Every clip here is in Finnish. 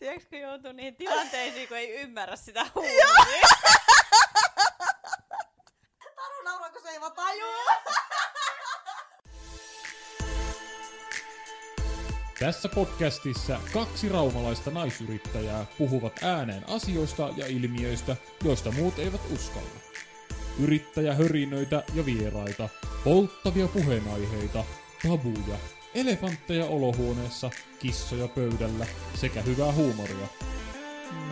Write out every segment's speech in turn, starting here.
Tiedätkö, kun joutuu niihin tilanteisiin, kun ei ymmärrä sitä huumoria? Taru nauraa, kun se ei vaan tajua. Tässä podcastissa kaksi raumalaista naisyrittäjää puhuvat ääneen asioista ja ilmiöistä, joista muut eivät uskalla. Yrittäjähörinöitä ja vieraita, polttavia puheenaiheita, tabuja, elefantteja olohuoneessa, kissoja pöydällä sekä hyvää huumoria.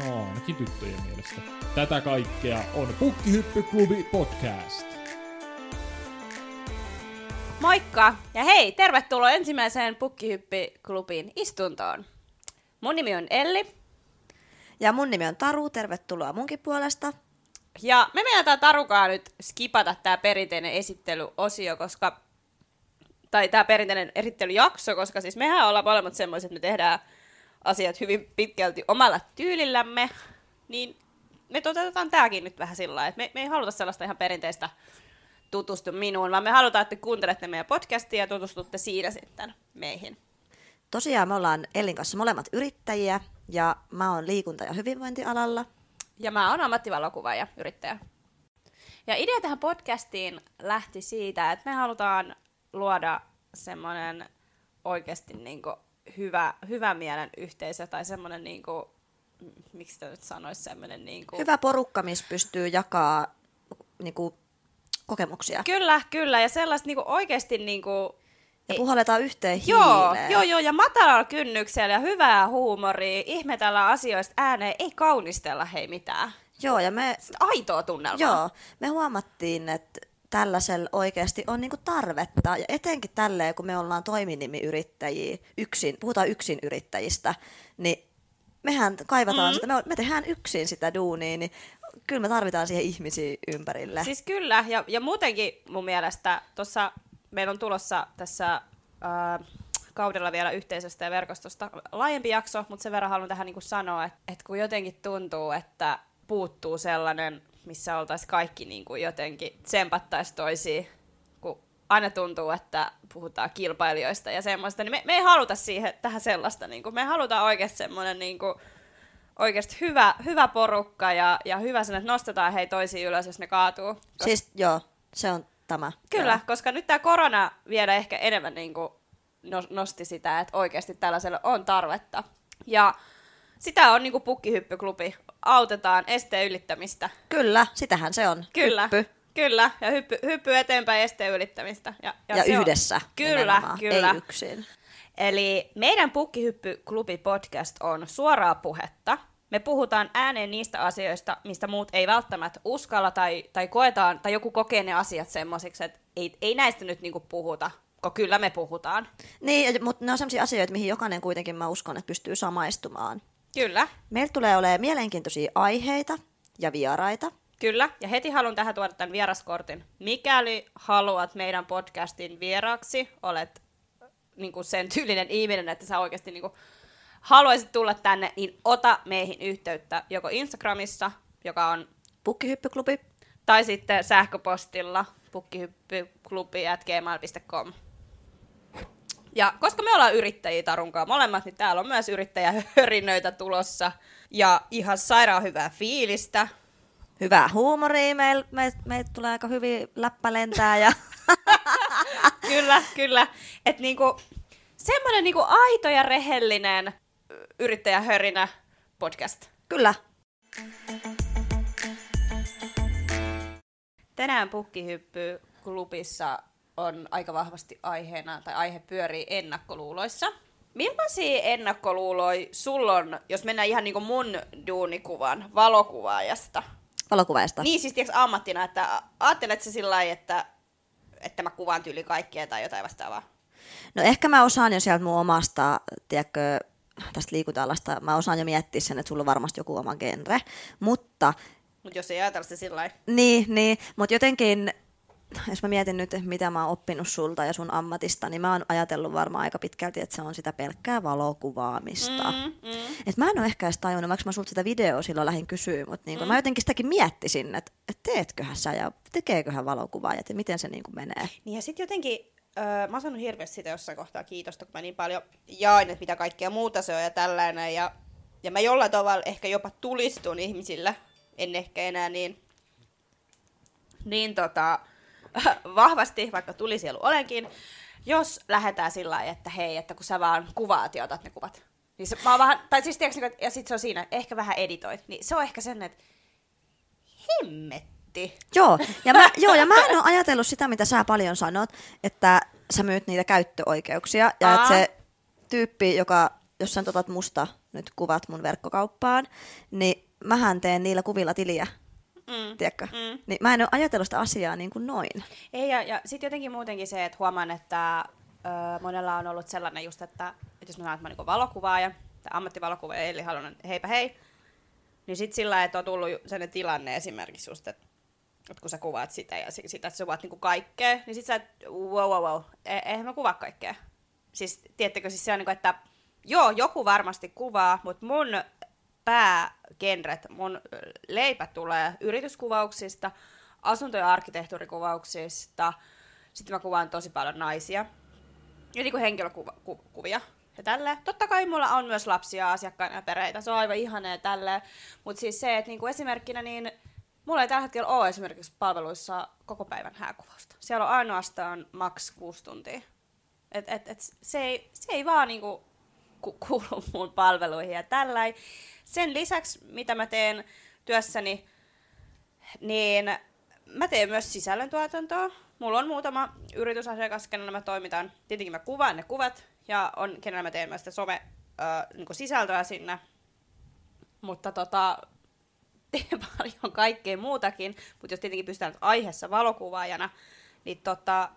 No ainakin tyttöjen mielestä. Tätä kaikkea on Pukkihyppyklubi podcast. Moikka! Ja hei, tervetuloa ensimmäiseen Pukkihyppi-klubin istuntoon. Mun nimi on Elli, Ja mun nimi on Taru, tervetuloa munkin puolesta. ja me meinataan Tarukaa nyt skipata tää perinteinen esittelyosio, koska tai tämä perinteinen esittelyjakso, koska siis mehän ollaan molemmat semmoiset, että me tehdään asiat hyvin pitkälti omalla tyylillämme, niin me toteutetaan tääkin nyt vähän sillä että me, me ei haluta sellaista ihan perinteistä tutustu minuun, vaan me halutaan, että kuuntelette meidän podcastia ja tutustutte siinä sitten meihin. Tosiaan me ollaan Ellin kanssa molemmat yrittäjiä ja mä oon liikunta- ja hyvinvointialalla. Ja mä oon ammattivalokuvaaja, yrittäjä. Ja idea tähän podcastiin lähti siitä, että me halutaan luoda semmoinen oikeasti niin hyvä, hyvä mielen yhteisö tai semmoinen, niin kuin, miksi sitä nyt sanoisi, semmoinen niin kuin... Hyvä porukka, missä pystyy jakaa niinku, kokemuksia. Kyllä, kyllä. Ja sellaista niin kuin oikeasti niin kuin, Ja puhalletaan yhteen Joo, hiileen. joo, joo, ja matalalla kynnyksellä ja hyvää huumoria, ihmetellä asioista ääneen, ei kaunistella hei mitään. Joo, ja me, Sitä aitoa tunnelmaa. joo, me huomattiin, että tällaisella oikeasti on niinku tarvetta, ja etenkin tälleen, kun me ollaan toiminimiyrittäjiä, yksin, puhutaan yksin yrittäjistä, niin mehän kaivataan mm. sitä, me, me tehdään yksin sitä duunia, niin kyllä me tarvitaan siihen ihmisiä ympärille. Siis kyllä, ja, ja muutenkin mun mielestä tuossa meillä on tulossa tässä ää, kaudella vielä yhteisöstä ja verkostosta laajempi jakso, mutta sen verran haluan tähän niin sanoa, että, että kun jotenkin tuntuu, että puuttuu sellainen, missä oltaisiin kaikki niin kuin jotenkin tsempattaisi toisiin, kun aina tuntuu, että puhutaan kilpailijoista ja semmoista, niin me, me ei haluta siihen, tähän sellaista, niin kuin, me halutaan oikeasti semmoinen niin kuin, oikeasti hyvä, hyvä porukka ja, ja hyvä sen, että nostetaan hei toisiin ylös, jos ne kaatuu. Koska, Siis joo, se on tämä. kyllä, Joo. koska nyt tämä korona vielä ehkä enemmän niin kuin nosti sitä, että oikeasti tällaiselle on tarvetta. Ja sitä on niin kuin pukkihyppyklubi. Autetaan esteen ylittämistä. Kyllä, sitähän se on. Kyllä. Hyppy. Kyllä, ja hyppy, hyppy eteenpäin esteen ylittämistä. Ja, Ja, on- yhdessä. Kyllä, nimenomaan, kyllä. Ei yksin. Eli meidän Pukkihyppy-klubi podcast on suoraa puhetta. Me puhutaan ääneen niistä asioista, mistä muut ei välttämättä uskalla tai, tai koetaan, tai joku kokee ne asiat semmoisiksi, että ei, ei näistä nyt niinku puhuta, kun kyllä me puhutaan. Niin, mutta ne on sellaisia asioita, mihin jokainen kuitenkin mä uskon, että pystyy samaistumaan. Kyllä, Meillä tulee olemaan mielenkiintoisia aiheita ja vieraita. kyllä. Ja heti haluan tähän tuoda tämän vieraskortin. Mikäli haluat meidän podcastin vieraaksi, olet niin kuin sen tyylinen ihminen, että sä oikeasti niin kuin haluaisit tulla tänne, niin ota meihin yhteyttä joko Instagramissa, joka on Pukkihyppyklubi. tai sitten sähköpostilla pukkihyppyklubi.gmail.com. Ja koska me ollaan yrittäjiä Tarunkaan molemmat, niin täällä on myös yrittäjähörinöitä tulossa. Ja ihan sairaan hyvää fiilistä. Hyvää huumoria. Meillä me, me tulee aika hyvin läppälentää. Ja... kyllä, kyllä. Että niinku, semmoinen niinku aito ja rehellinen yrittäjähörinä podcast. Kyllä. Tänään Pukkihyppy klubissa on aika vahvasti aiheena, tai aihe pyörii ennakkoluuloissa. Millaisia ennakkoluuloja sulla on, jos mennään ihan niinku mun duunikuvan valokuvaajasta? Valokuvaajasta. Niin siis tiiäks, ammattina, että ajattelet se sillä lailla, että, että mä kuvaan tyyli kaikkea tai jotain vastaavaa? No ehkä mä osaan jo sieltä mun omasta, tiedätkö, tästä liikunta-alasta, mä osaan jo miettiä sen, että sulla on varmasti joku oma genre. Mutta, Mutta jos ei ajatella se sillä lailla. niin, niin, mutta jotenkin, jos mä mietin nyt, mitä mä oon oppinut sulta ja sun ammatista, niin mä oon ajatellut varmaan aika pitkälti, että se on sitä pelkkää valokuvaamista. Mm, mm. Et mä en ole ehkä edes tajunnut, vaikka mä sulta sitä videoa silloin lähdin kysyä, mutta niinku, mm. mä jotenkin sitäkin miettisin, että et teetköhän sä ja tekeeköhän valokuvaajat ja miten se niinku menee. Niin ja sitten jotenkin, öö, mä oon saanut hirveästi sitä jossain kohtaa kiitosta, kun mä niin paljon jain, että mitä kaikkea muuta se on ja tällainen. Ja ja mä jollain tavalla ehkä jopa tulistun ihmisillä, en ehkä enää niin, niin tota, vahvasti, vaikka tulisielu olenkin, jos lähdetään sillä lailla, että hei, että kun sä vaan kuvaat ja otat ne kuvat. Niin se, mä oon vähän, tai siis tiedätkö, ja sit se on siinä, ehkä vähän editoit. Niin se on ehkä sen, että hemmetti. Joo, ja mä, joo, ja mä en ole ajatellut sitä, mitä sä paljon sanot, että sä myyt niitä käyttöoikeuksia, ja Aa. että se tyyppi, joka, jos sä otat musta nyt kuvat mun verkkokauppaan, niin mähän teen niillä kuvilla tiliä, Mm. tiedätkö? Mm. Niin mä en ole ajatellut sitä asiaa niin kuin noin. Ei, ja, ja sitten jotenkin muutenkin se, että huomaan, että ö, monella on ollut sellainen just, että, että jos mä sanon, että mä oon niin valokuvaaja, tai ammattivalokuvaaja, eli haluan, heipä hei, niin sitten sillä että on tullut sellainen tilanne esimerkiksi just, että, että kun sä kuvaat sitä ja si- sitä, että sä kuvaat niinku kaikkea, niin sit sä, et, wow, wow, wow, e- eihän mä kuvaa kaikkea. Siis, tiedättekö, siis se on niinku, että joo, joku varmasti kuvaa, mutta mun päägenret, mun leipä tulee yrityskuvauksista, asunto- ja arkkitehtuurikuvauksista, sitten mä kuvaan tosi paljon naisia, ja niin kuin henkilökuvia ja tälleen. Totta kai mulla on myös lapsia, asiakkaina ja perheitä, se on aivan ihanaa tälleen. Mutta siis se, että niinku esimerkkinä, niin mulla ei tällä hetkellä ole esimerkiksi palveluissa koko päivän hääkuvausta. Siellä on ainoastaan maks 6 tuntia. Et, et, et se, ei, se ei vaan niinku ku, kuulu mun palveluihin ja tälläin. Sen lisäksi, mitä mä teen työssäni, niin mä teen myös sisällöntuotantoa. Mulla on muutama yritysasiakas, kenellä mä toimitan. Tietenkin mä kuvaan ne kuvat ja on, kenellä mä teen myös sitä some ö, niin sisältöä sinne. Mutta tota, teen paljon kaikkea muutakin. Mutta jos tietenkin pystytään aiheessa valokuvaajana, niin tota,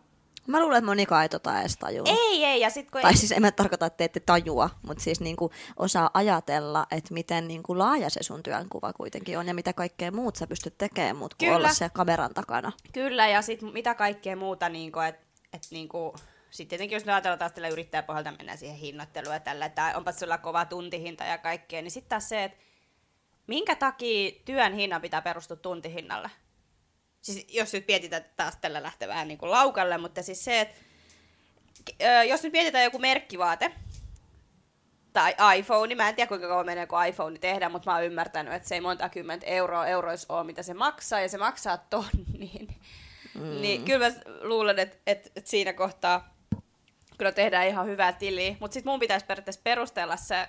Mä luulen, että monikaan ei tota edes tajua. ei, ei. Ja sit kun Tai ei, siis en mä tarkoita, että te ette tajua, mutta siis niinku osaa ajatella, että miten niinku laaja se sun työnkuva kuitenkin on ja mitä kaikkea muut sä pystyt tekemään, mutta kuin Kyllä. olla siellä kameran takana. Kyllä, ja sitten mitä kaikkea muuta, niin että et, niinku, sitten tietenkin jos me ajatellaan taas tällä yrittäjäpohjalta, mennään siihen hinnoitteluun ja tällä, että onpa sulla kova tuntihinta ja kaikkea, niin sitten taas se, että minkä takia työn hinnan pitää perustua tuntihinnalle? Siis jos nyt mietitään että taas tällä lähtee vähän niin kuin laukalle, mutta siis se, että jos nyt mietitään joku merkkivaate, tai iPhone, niin mä en tiedä kuinka kauan menee, kun iPhone tehdään, mutta mä oon ymmärtänyt, että se ei monta kymmentä euroa euroissa ole, mitä se maksaa, ja se maksaa tonnin. Mm. Niin kyllä mä luulen, että, että, että siinä kohtaa kyllä tehdään ihan hyvää tiliä, mutta sitten mun pitäisi periaatteessa perustella se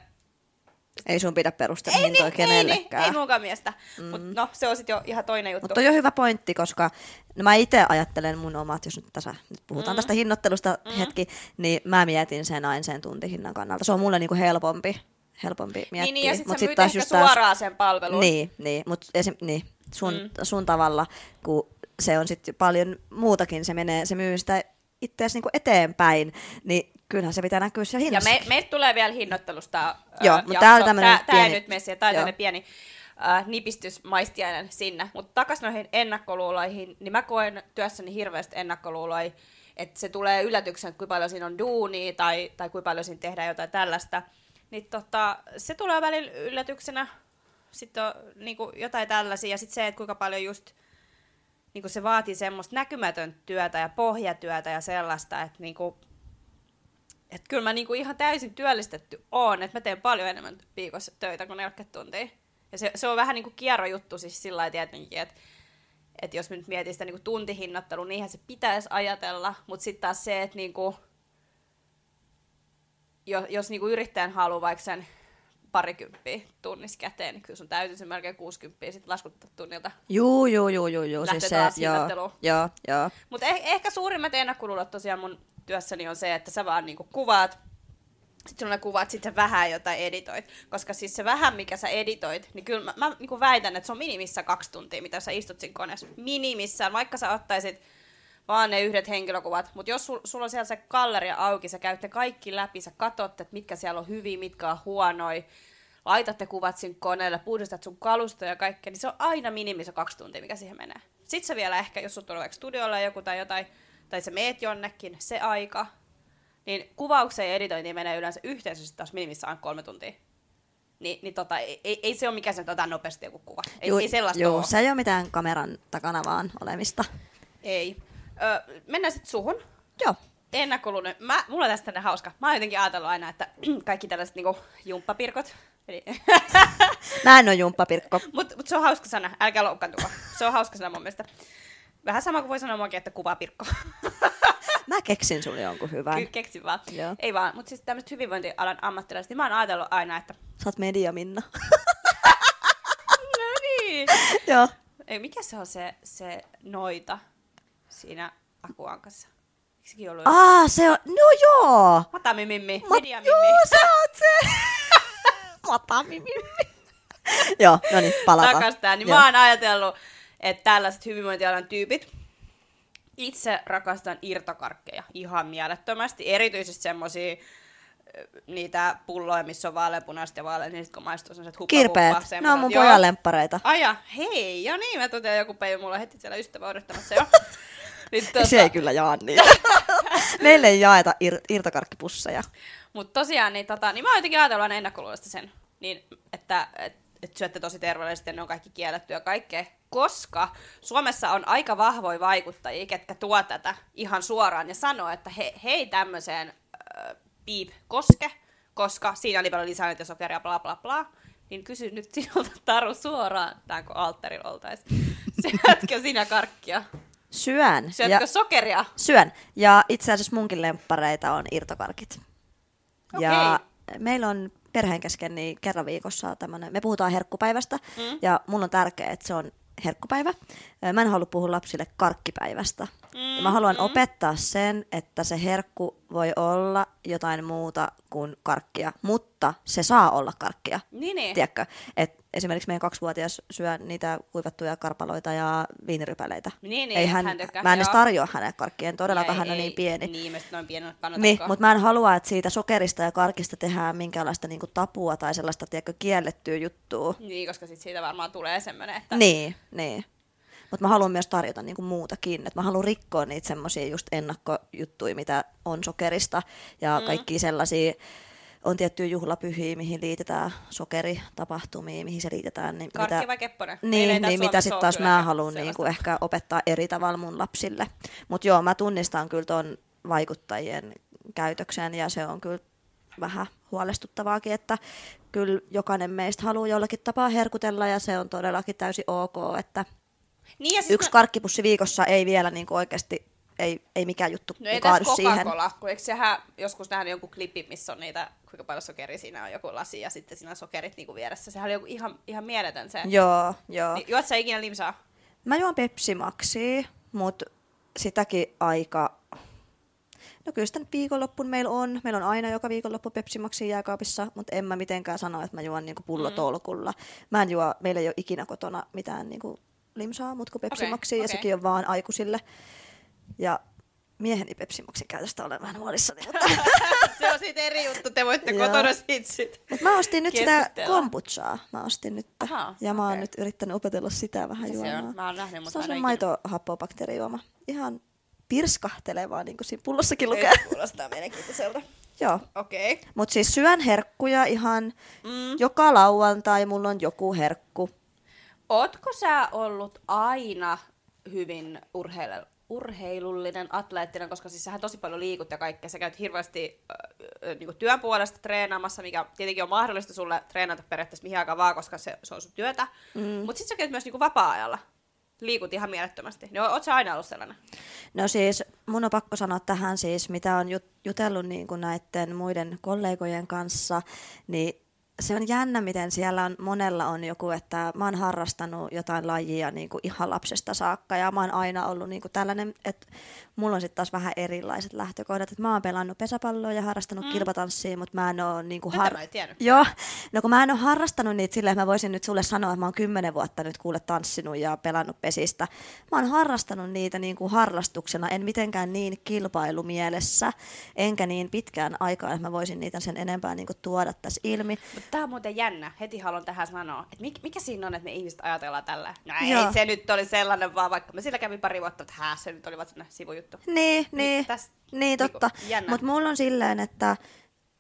Ei sun pidä perustella ei, hintoja niin, ei, niin, kenellekään. ei munkaan mielestä. Mm. Mutta no, se on sitten jo ihan toinen juttu. Mutta on jo hyvä pointti, koska no mä itse ajattelen mun omat, jos nyt, tässä, nyt puhutaan mm. tästä hinnoittelusta mm. hetki, niin mä mietin sen aina sen tuntihinnan kannalta. Se on mulle niinku helpompi, helpompi miettiä. niin, niin, ja sitten Mut sä sit taas just taas- suoraan sen palvelun. Niin, niin mutta esim, niin, sun, mm. sun tavalla, kun se on sitten paljon muutakin, se menee, se myy sitä itseäsi niinku eteenpäin, niin kyllähän se pitää näkyä siellä Ja hinnassakin. me, tulee vielä hinnoittelusta Joo, ää, mut tää oli jakso. tämmönen tää, tää ei pieni- nyt mene siihen, tää on joo. tämmönen pieni äh, nipistysmaistiainen sinne. Mutta takas noihin ennakkoluuloihin, niin mä koen työssäni hirveästi ennakkoluuloja, että se tulee yllätyksen, että kuinka paljon siinä on duunia tai, tai kuinka paljon siinä tehdään jotain tällaista. Niin tota, se tulee välillä yllätyksenä. Sitten on niin jotain tällaisia. Ja sitten se, että kuinka paljon just niin se vaatii semmoista näkymätöntä työtä ja pohjatyötä ja sellaista, että niin että kyllä mä niinku ihan täysin työllistetty oon, että mä teen paljon enemmän viikossa töitä kuin 40 tuntia. Ja se, se on vähän niinku kierrojuttu siis sillä tietenkin, että että jos mä nyt mietin sitä niinku tuntihinnattelua, niinhän se pitäisi ajatella, mutta sitten taas se, että niinku, jos, jos niinku yrittäjän haluaa vaikka sen parikymppiä tunnissa käteen, niin kyllä sun täytyy se melkein 60 sitten laskuttaa tunnilta. Juu, juu, juu, juu, juu. Lähtee Siis se, taas joo, hinnoitteluun. joo, joo. Mutta eh- ehkä suurimmat ennakkoluulot tosiaan mun työssäni on se, että sä vaan niinku kuvaat, sitten sulla kuvat, sitten vähän jotain editoit. Koska siis se vähän, mikä sä editoit, niin kyllä mä, mä niinku väitän, että se on minimissä kaksi tuntia, mitä sä istut siinä koneessa. Minimissään, vaikka sä ottaisit vaan ne yhdet henkilökuvat. Mutta jos sul, sulla on siellä se galleria auki, sä käytte kaikki läpi, sä katot, että mitkä siellä on hyviä, mitkä on huonoja, laitatte kuvat sinne koneelle, puhdistat sun kalustoja ja kaikkea, niin se on aina minimissä kaksi tuntia, mikä siihen menee. Sitten sä vielä ehkä, jos sulla tulee vaikka studiolle joku tai jotain, tai sä meet jonnekin, se aika, niin kuvaukseen ja editointiin menee yleensä yhteensä taas minimissään kolme tuntia. Ni, niin tota, ei, ei, se ole mikään se tota nopeasti joku kuva. Ei, Juu, ei sellaista juu, ole. se ei ole mitään kameran takana vaan olemista. Ei. Ö, mennään sitten suhun. Joo. Ennakkoluuloinen. Mä, mulla on tästä tänne hauska. Mä oon jotenkin ajatellut aina, että kaikki tällaiset niinku jumppapirkot, Eli, Mä en oo jumppapirkko. Mutta mut se on hauska sana, älkää loukkaantuko. Se on hauska sana mun mielestä. Vähän sama kuin voi sanoa muakin, että kuvapirkko. Mä keksin sulle jonkun hyvän. Ky- Keksin vaan. Joo. Ei vaan, mutta siis tämmöiset hyvinvointialan ammattilaiset, niin mä oon ajatellut aina, että Sä oot media Minna. no niin. Joo. Ei, mikä se on se, se noita siinä Akuankassa? Eikö sekin ollut? Aa, se on, no joo. Matami Mimmi, Ma- Media Mimmi. Joo, sä oot se. Matami Mimmi. joo, no niin, palataan. Takas tää, niin Joo. mä oon ajatellut, että tällaiset hyvinvointialan tyypit, itse rakastan irtokarkkeja ihan mielettömästi, erityisesti semmosia niitä pulloja, missä on vaaleanpunaiset ja vaalean, niin sit kun maistuu sellaiset huppa Kirpeet. huppa, Ne on mun pojan lemppareita. Aja, hei, jo niin, mä totean joku päivä, mulla on heti siellä ystävä odottamassa jo. niin, tota, Se ei kyllä jaa niitä. Meille ei jaeta ir- irtokarkkipusseja. Mutta tosiaan, niin, tota, niin mä oon jotenkin ajatellut aina ennakkoluulosta sen, niin, että et, et syötte tosi terveellisesti ja ne on kaikki kielletty ja kaikkea, koska Suomessa on aika vahvoja vaikuttajia, ketkä tuo tätä ihan suoraan ja sanoo, että he, hei tämmöiseen äh, piip koske, koska siinä on niin paljon lisäaineita ja sokeria, bla bla bla. Niin kysy nyt sinulta, Taru, suoraan, tää kun alttarilla oltaisiin. Syötkö sinä karkkia? Syön. Syötkö Ja, sokeria? syön. Ja itse asiassa munkin lemppareita on irtokarkit. Ja Okei. meillä on perheen kesken niin kerran viikossa tämmöinen, me puhutaan herkkupäivästä, mm. ja mun on tärkeää, että se on herkkupäivä. Mä en halua puhua lapsille karkkipäivästä. Mm, ja mä haluan mm. opettaa sen, että se herkku voi olla jotain muuta kuin karkkia, mutta se saa olla karkkia. Niin, niin. Tiedätkö? Et esimerkiksi meidän kaksivuotias syö niitä kuivattuja karpaloita ja viinirypäleitä. Niin, niin, ei hän, hän tykkää, mä en edes tarjoa hänelle karkkia, en todellakaan Ja hän on ei- niin pieni. Niin, noin kannata. Niin, mutta mä en halua, että siitä sokerista ja karkista tehdään minkäänlaista niinku tapua tai sellaista tiedätkö, kiellettyä juttua. Niin, koska sit siitä varmaan tulee semmoinen, että... Niin, niin. Mutta mä haluan myös tarjota niinku muutakin. Et mä haluan rikkoa niitä semmoisia just ennakkojuttuja, mitä on sokerista ja mm. kaikki sellaisia on tiettyjä juhlapyhiä, mihin liitetään sokeritapahtumia, mihin se liitetään. Niin Karkki mitä, vai kepponen? Ei niin, niin mitä sitten taas mä haluan sellaista. niinku ehkä opettaa eri tavalla mun lapsille. Mutta joo, mä tunnistan kyllä ton vaikuttajien käytöksen ja se on kyllä vähän huolestuttavaakin, että kyllä jokainen meistä haluaa jollakin tapaa herkutella ja se on todellakin täysin ok, että Niin, ja siis yksi mä- karkkipussi viikossa ei vielä niinku oikeasti, ei, ei mikään juttu No ei kaadu tässä siihen. Coca-Cola, kun eikö sehän joskus nähnyt jonkun klipin, missä on niitä, kuinka paljon sokeria siinä on joku lasi ja sitten siinä on sokerit niinku vieressä. Sehän oli joku ihan, ihan mieletön se. Joo, joo. Niin, juot sä ikinä limsaa? Mä juon Pepsi Maxia, mutta sitäkin aika... No kyllä sitä viikonloppun meillä on. Meillä on aina joka viikonloppu Pepsi Maxia jääkaapissa, mutta en mä mitenkään sano, että mä juon niinku pullotolkulla. Mä en juo, meillä ei ole ikinä kotona mitään niinku limsaa, mutta kuin Pepsi Okei, Maxia, ja okei. sekin on vaan aikuisille. Ja mieheni Pepsi Maxin käytöstä olen vähän huolissani. Mutta se on siitä eri juttu, te voitte kotona siitä sit. Mut mä ostin nyt sitä kombuchaa. Mä ostin nyt. Ahaa, ja mä oon okei. nyt yrittänyt opetella sitä vähän Mitä se juomaan. on? Mä oon nähnyt, mutta Se on se maitohappobakteerijuoma. Ihan pirskahtelevaa, niin kuin siinä pullossakin lukee. Kuulostaa mielenkiintoiselta. Joo. Okei. Okay. Mutta siis syön herkkuja ihan Mm. joka lauantai, mulla on joku herkku. Ootko sä ollut aina hyvin urheile- urheilullinen, atleettinen, koska siis sähän tosi paljon liikut ja kaikkea. Sä käyt hirveästi äh, niin työn puolesta treenaamassa, mikä tietenkin on mahdollista sulle treenata periaatteessa mihin aikaan vaan, koska se, se on sun työtä. Mm. Mutta sitten sä käyt myös niin vapaa-ajalla. Liikut ihan mielettömästi. Niin oot sä aina ollut sellainen? No siis mun on pakko sanoa tähän siis, mitä on jut- jutellut niin kuin näiden muiden kollegojen kanssa, niin se on jännä, miten siellä on, monella on joku, että mä oon harrastanut jotain lajia niin kuin ihan lapsesta saakka ja mä oon aina ollut niin kuin tällainen, että mulla on sitten taas vähän erilaiset lähtökohdat, että mä oon pelannut pesäpalloa ja harrastanut mm. kilpatanssia, mutta mä en oo niin kuin tiennyt. Joo, no kun mä en ole harrastanut niitä silleen, että mä voisin nyt sulle sanoa, että mä oon kymmenen vuotta nyt kuule tanssinut ja pelannut pesistä. Mä oon harrastanut niitä niin kuin harrastuksena, en mitenkään niin kilpailumielessä, enkä niin pitkään aikaa, että mä voisin niitä sen enempää niin kuin tuoda tässä ilmi. Mutta tää on muuten jännä. Heti haluan tähän sanoa, että mikä, mikä siinä on, että me ihmiset ajatellaan tällä. No ei, Joo. se nyt oli sellainen vaan, vaikka mä sillä kävin pari vuotta, että hää, se nyt oli vaan sivujuttu. Niin, niin, täs- niin totta. niinku jännä. Mutta mulla on silleen, että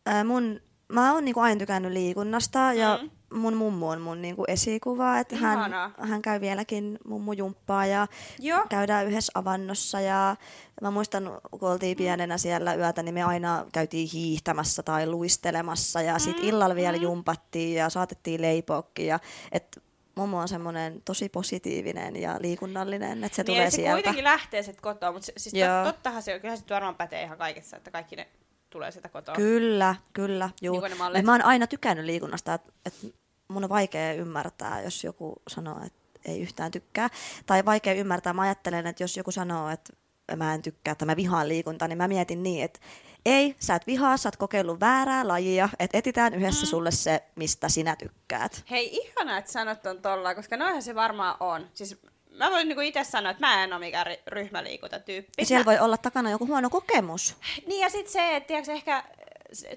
ää, mun, mä oon niinku aina tykännyt liikunnasta ja mm. Mun mummu on mun niinku esikuva, että hän, hän käy vieläkin mummujumppaa ja Joo. käydään yhdessä avannossa ja mä muistan, kun oltiin pienenä siellä yötä, niin me aina käytiin hiihtämässä tai luistelemassa ja sit Mm, illalla vielä jumpattiin ja saatettiin leipoakin ja et mummo on semmoinen tosi positiivinen ja liikunnallinen, että se niin, tulee ja se sieltä. kuitenkin lähtee sitten kotoa, mutta siis Joo. tot, tottahan se on, kyllähän se varmaan pätee ihan kaikessa, että kaikki ne tulee sieltä kotoa. Kyllä, kyllä. Juu. Niin mä oon aina tykännyt liikunnasta, että et mun on vaikea ymmärtää, jos joku sanoo, että ei yhtään tykkää. Tai vaikea ymmärtää, mä ajattelen, että jos joku sanoo, että mä en tykkää, että mä vihaan liikuntaa, niin mä mietin niin, että ei, sä et vihaa, sä oot kokeillut väärää lajia, että etitään yhdessä mm. sulle se, mistä sinä tykkäät. Hei, ihana, että sanot on tolla, koska noinhan se varmaan on. Siis mä voin niinku itse sanoa, että mä en ole mikään ry- ryhmäliikuntatyyppi. Ja siellä Mä- voi olla takana joku huono kokemus. Niin ja sitten se, että tiiäks, ehkä,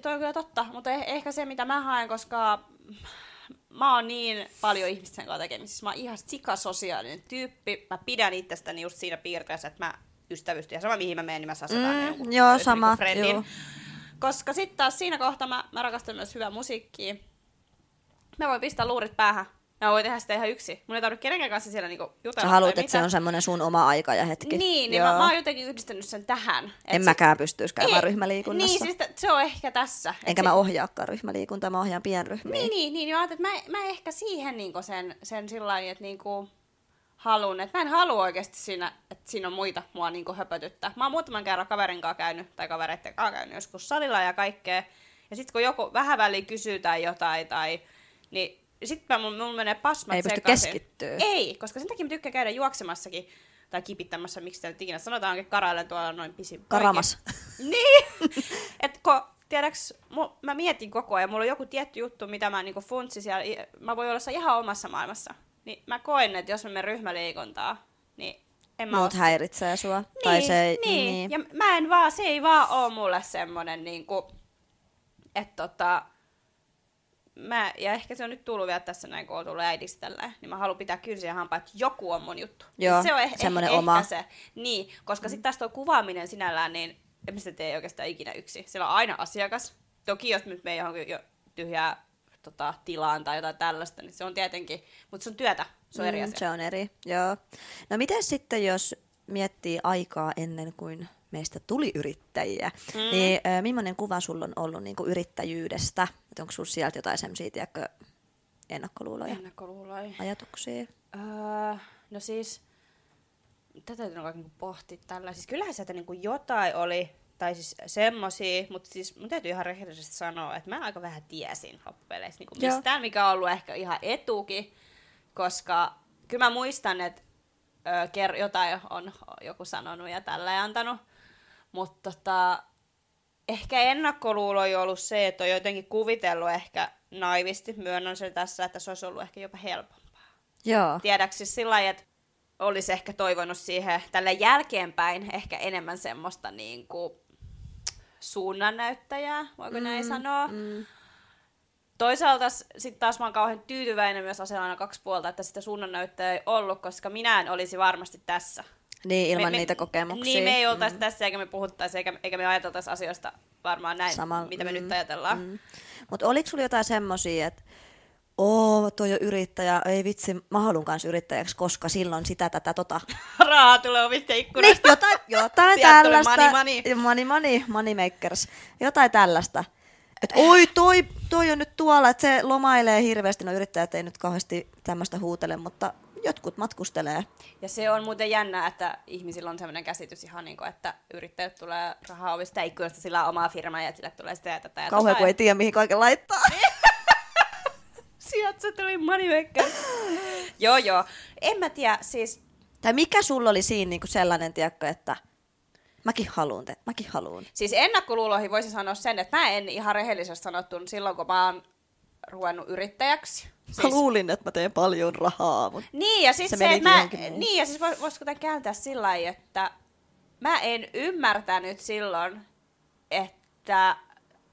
toi on kyllä totta, mutta eh- ehkä se mitä mä haen, koska mä oon niin paljon ihmisten kanssa tekemisissä. Mä oon ihan sikasosiaalinen tyyppi. Mä pidän itsestäni just siinä piirteessä, että mä ystävystyn. Ja sama mihin mä menen, niin mä sasetaan Mm, joo, jonkun sama, friendin. joo. Koska sitten taas siinä kohtaa mä, mä rakastan myös hyvää musiikkia. Mä voin pistää luurit päähän. Mä voin tehdä sitä ihan yksi. Mun ei tarvitse kenenkään kanssa siellä niinku jutella. Sä haluat, että se on semmoinen sun oma aika ja hetki. Niin, niin Joo. mä, mä oon jotenkin yhdistänyt sen tähän. Et En sit- mäkään pystyisi käymään Ei, ryhmäliikunnassa. Niin, siis t- se on ehkä tässä. Et Enkä se- mä ohjaakaan ryhmäliikuntaa, mä ohjaan pienryhmiä. Niin, niin, niin. Mä että mä, mä ehkä siihen niinku sen, sen sillä lailla, että niinku halun, että mä en halua oikeasti siinä, että siinä on muita mua niinku höpötyttää. Mä oon muutaman kerran kaverin kanssa käynyt, tai kavereitten kanssa käynyt joskus salilla ja kaikkea. Ja sitten kun joku vähän väliin kysyy tai jotain, tai, niin sitten mun, mun menee pasmat Ei pysty sekaisin. keskittyä. Ei, koska sen takia mä tykkään käydä juoksemassakin, tai kipittämässä, miksi sitä nyt ikinä sanotaankin, karailen tuolla noin pisin. Karamas. Niin, että kun, tiedäks, mu, mä mietin koko ajan, mulla on joku tietty juttu, mitä mä niinku funtsin siellä, mä voin olla ihan omassa maailmassa. Niin mä koen, että jos mä menen ryhmäliikuntaa, niin en mä Muut oo- häiritsee sua. Niin, tai se, niin. niin. ja mä en vaan, se ei vaan oo mulle semmonen niinku, että tota, mä, ja ehkä se on nyt tullut vielä tässä näin, kun on tullut äidiksi tälleen, niin mä haluan pitää kynsiä hampaa, että joku on mun juttu. Joo, se on eh- semmonen eh- oma. Ehkä se. Niin, koska sitten taas tuo kuvaaminen sinällään, niin en sitä tee oikeastaan ikinä yksi. Siellä on aina asiakas. Toki jos nyt me johonkin jo tyhjää tota, tilaan tai jotain tällaista, niin se on tietenkin, mutta se on työtä, se on eri Mm, asia. Se on eri, joo. No miten sitten, jos miettii aikaa ennen kuin meistä tuli yrittäjiä, mm. niin äh, millainen kuva sulla on ollut niin kuin yrittäjyydestä? Et onko sulla sieltä jotain semmoisia, tiedätkö, ennakkoluuloja, Ennakkoluuloja. ajatuksia? Öö, no siis, tätä täytyy alkaa niinku pohtia tällä. Siis kyllähän sieltä niinku jotain oli, tai siis semmosia, mutta siis mun täytyy ihan rehellisesti sanoa, että mä aika vähän tiesin loppupeleissä niinku Joo. mistään, mikä on ollut ehkä ihan etukin, koska kyllä mä muistan, että jotain on joku sanonut ja tällä ei antanut, mutta tota, ehkä ennakkoluulo on ollut se, että on jotenkin kuvitellut ehkä naivisti, myönnän sen tässä, että se olisi ollut ehkä jopa helpompaa Joo. tiedäks siis sillä lailla, että olisi ehkä toivonut siihen tälle jälkeenpäin ehkä enemmän semmoista niin kuin suunnannäyttäjää, voiko mm, näin sanoa. Mm. Toisaalta sitten taas mä oon kauhean tyytyväinen myös asiaan aina kaksi puolta, että sitä suunnannäyttäjää ei ollut, koska minä en olisi varmasti tässä. Niin, ilman me, me, niitä kokemuksia. Niin, me ei oltaisi mm. tässä, eikä me puhuttaisi, eikä, eikä me ajateltaisi asioista varmaan näin, Sama- mitä me mm, nyt ajatellaan. Mm. Mutta oliko sulla jotain semmosia, että oo, toi on yrittäjä, ei vitsi, mä haluan kanssa yrittäjäksi, koska silloin sitä, tätä, tota. Rahaa tulee ovista Niin, ikkunasta. jotain, jotain tulee tällaista. money, money. money, money, money makers. Jotain tällaista. Et oi, toi, toi on nyt tuolla, että se lomailee hirveästi. No yrittäjät ei nyt kauheasti tämmöistä huutele, mutta jotkut matkustelee. Ja se on muuten jännää, että ihmisillä on sellainen käsitys ihan niin kuin, että yrittäjät tulee rahaa ovista ikkunasta, sillä on omaa firmaa ja sille tulee sitä ja tätä ja Kauhean, tota. kun ei tiedä, mihin kaiken laittaa. Sieltä se tuli moneymaker. joo, joo. En mä tiedä, siis Tai mikä sulla oli siinä niinku sellainen, tiedätkö, että mäkin haluun, te, mäkin haluun. Siis ennakkoluuloihin voisin sanoa sen, että mä en ihan rehellisesti sanottu silloin, kun mä oon ruvennut yrittäjäksi. Siis... Mä luulin, että mä teen paljon rahaa, mutta Niin, ja sitten se, se mä, niin, ja siis vois- voisiko tämän kääntää sillä lailla, että mä en ymmärtänyt silloin, että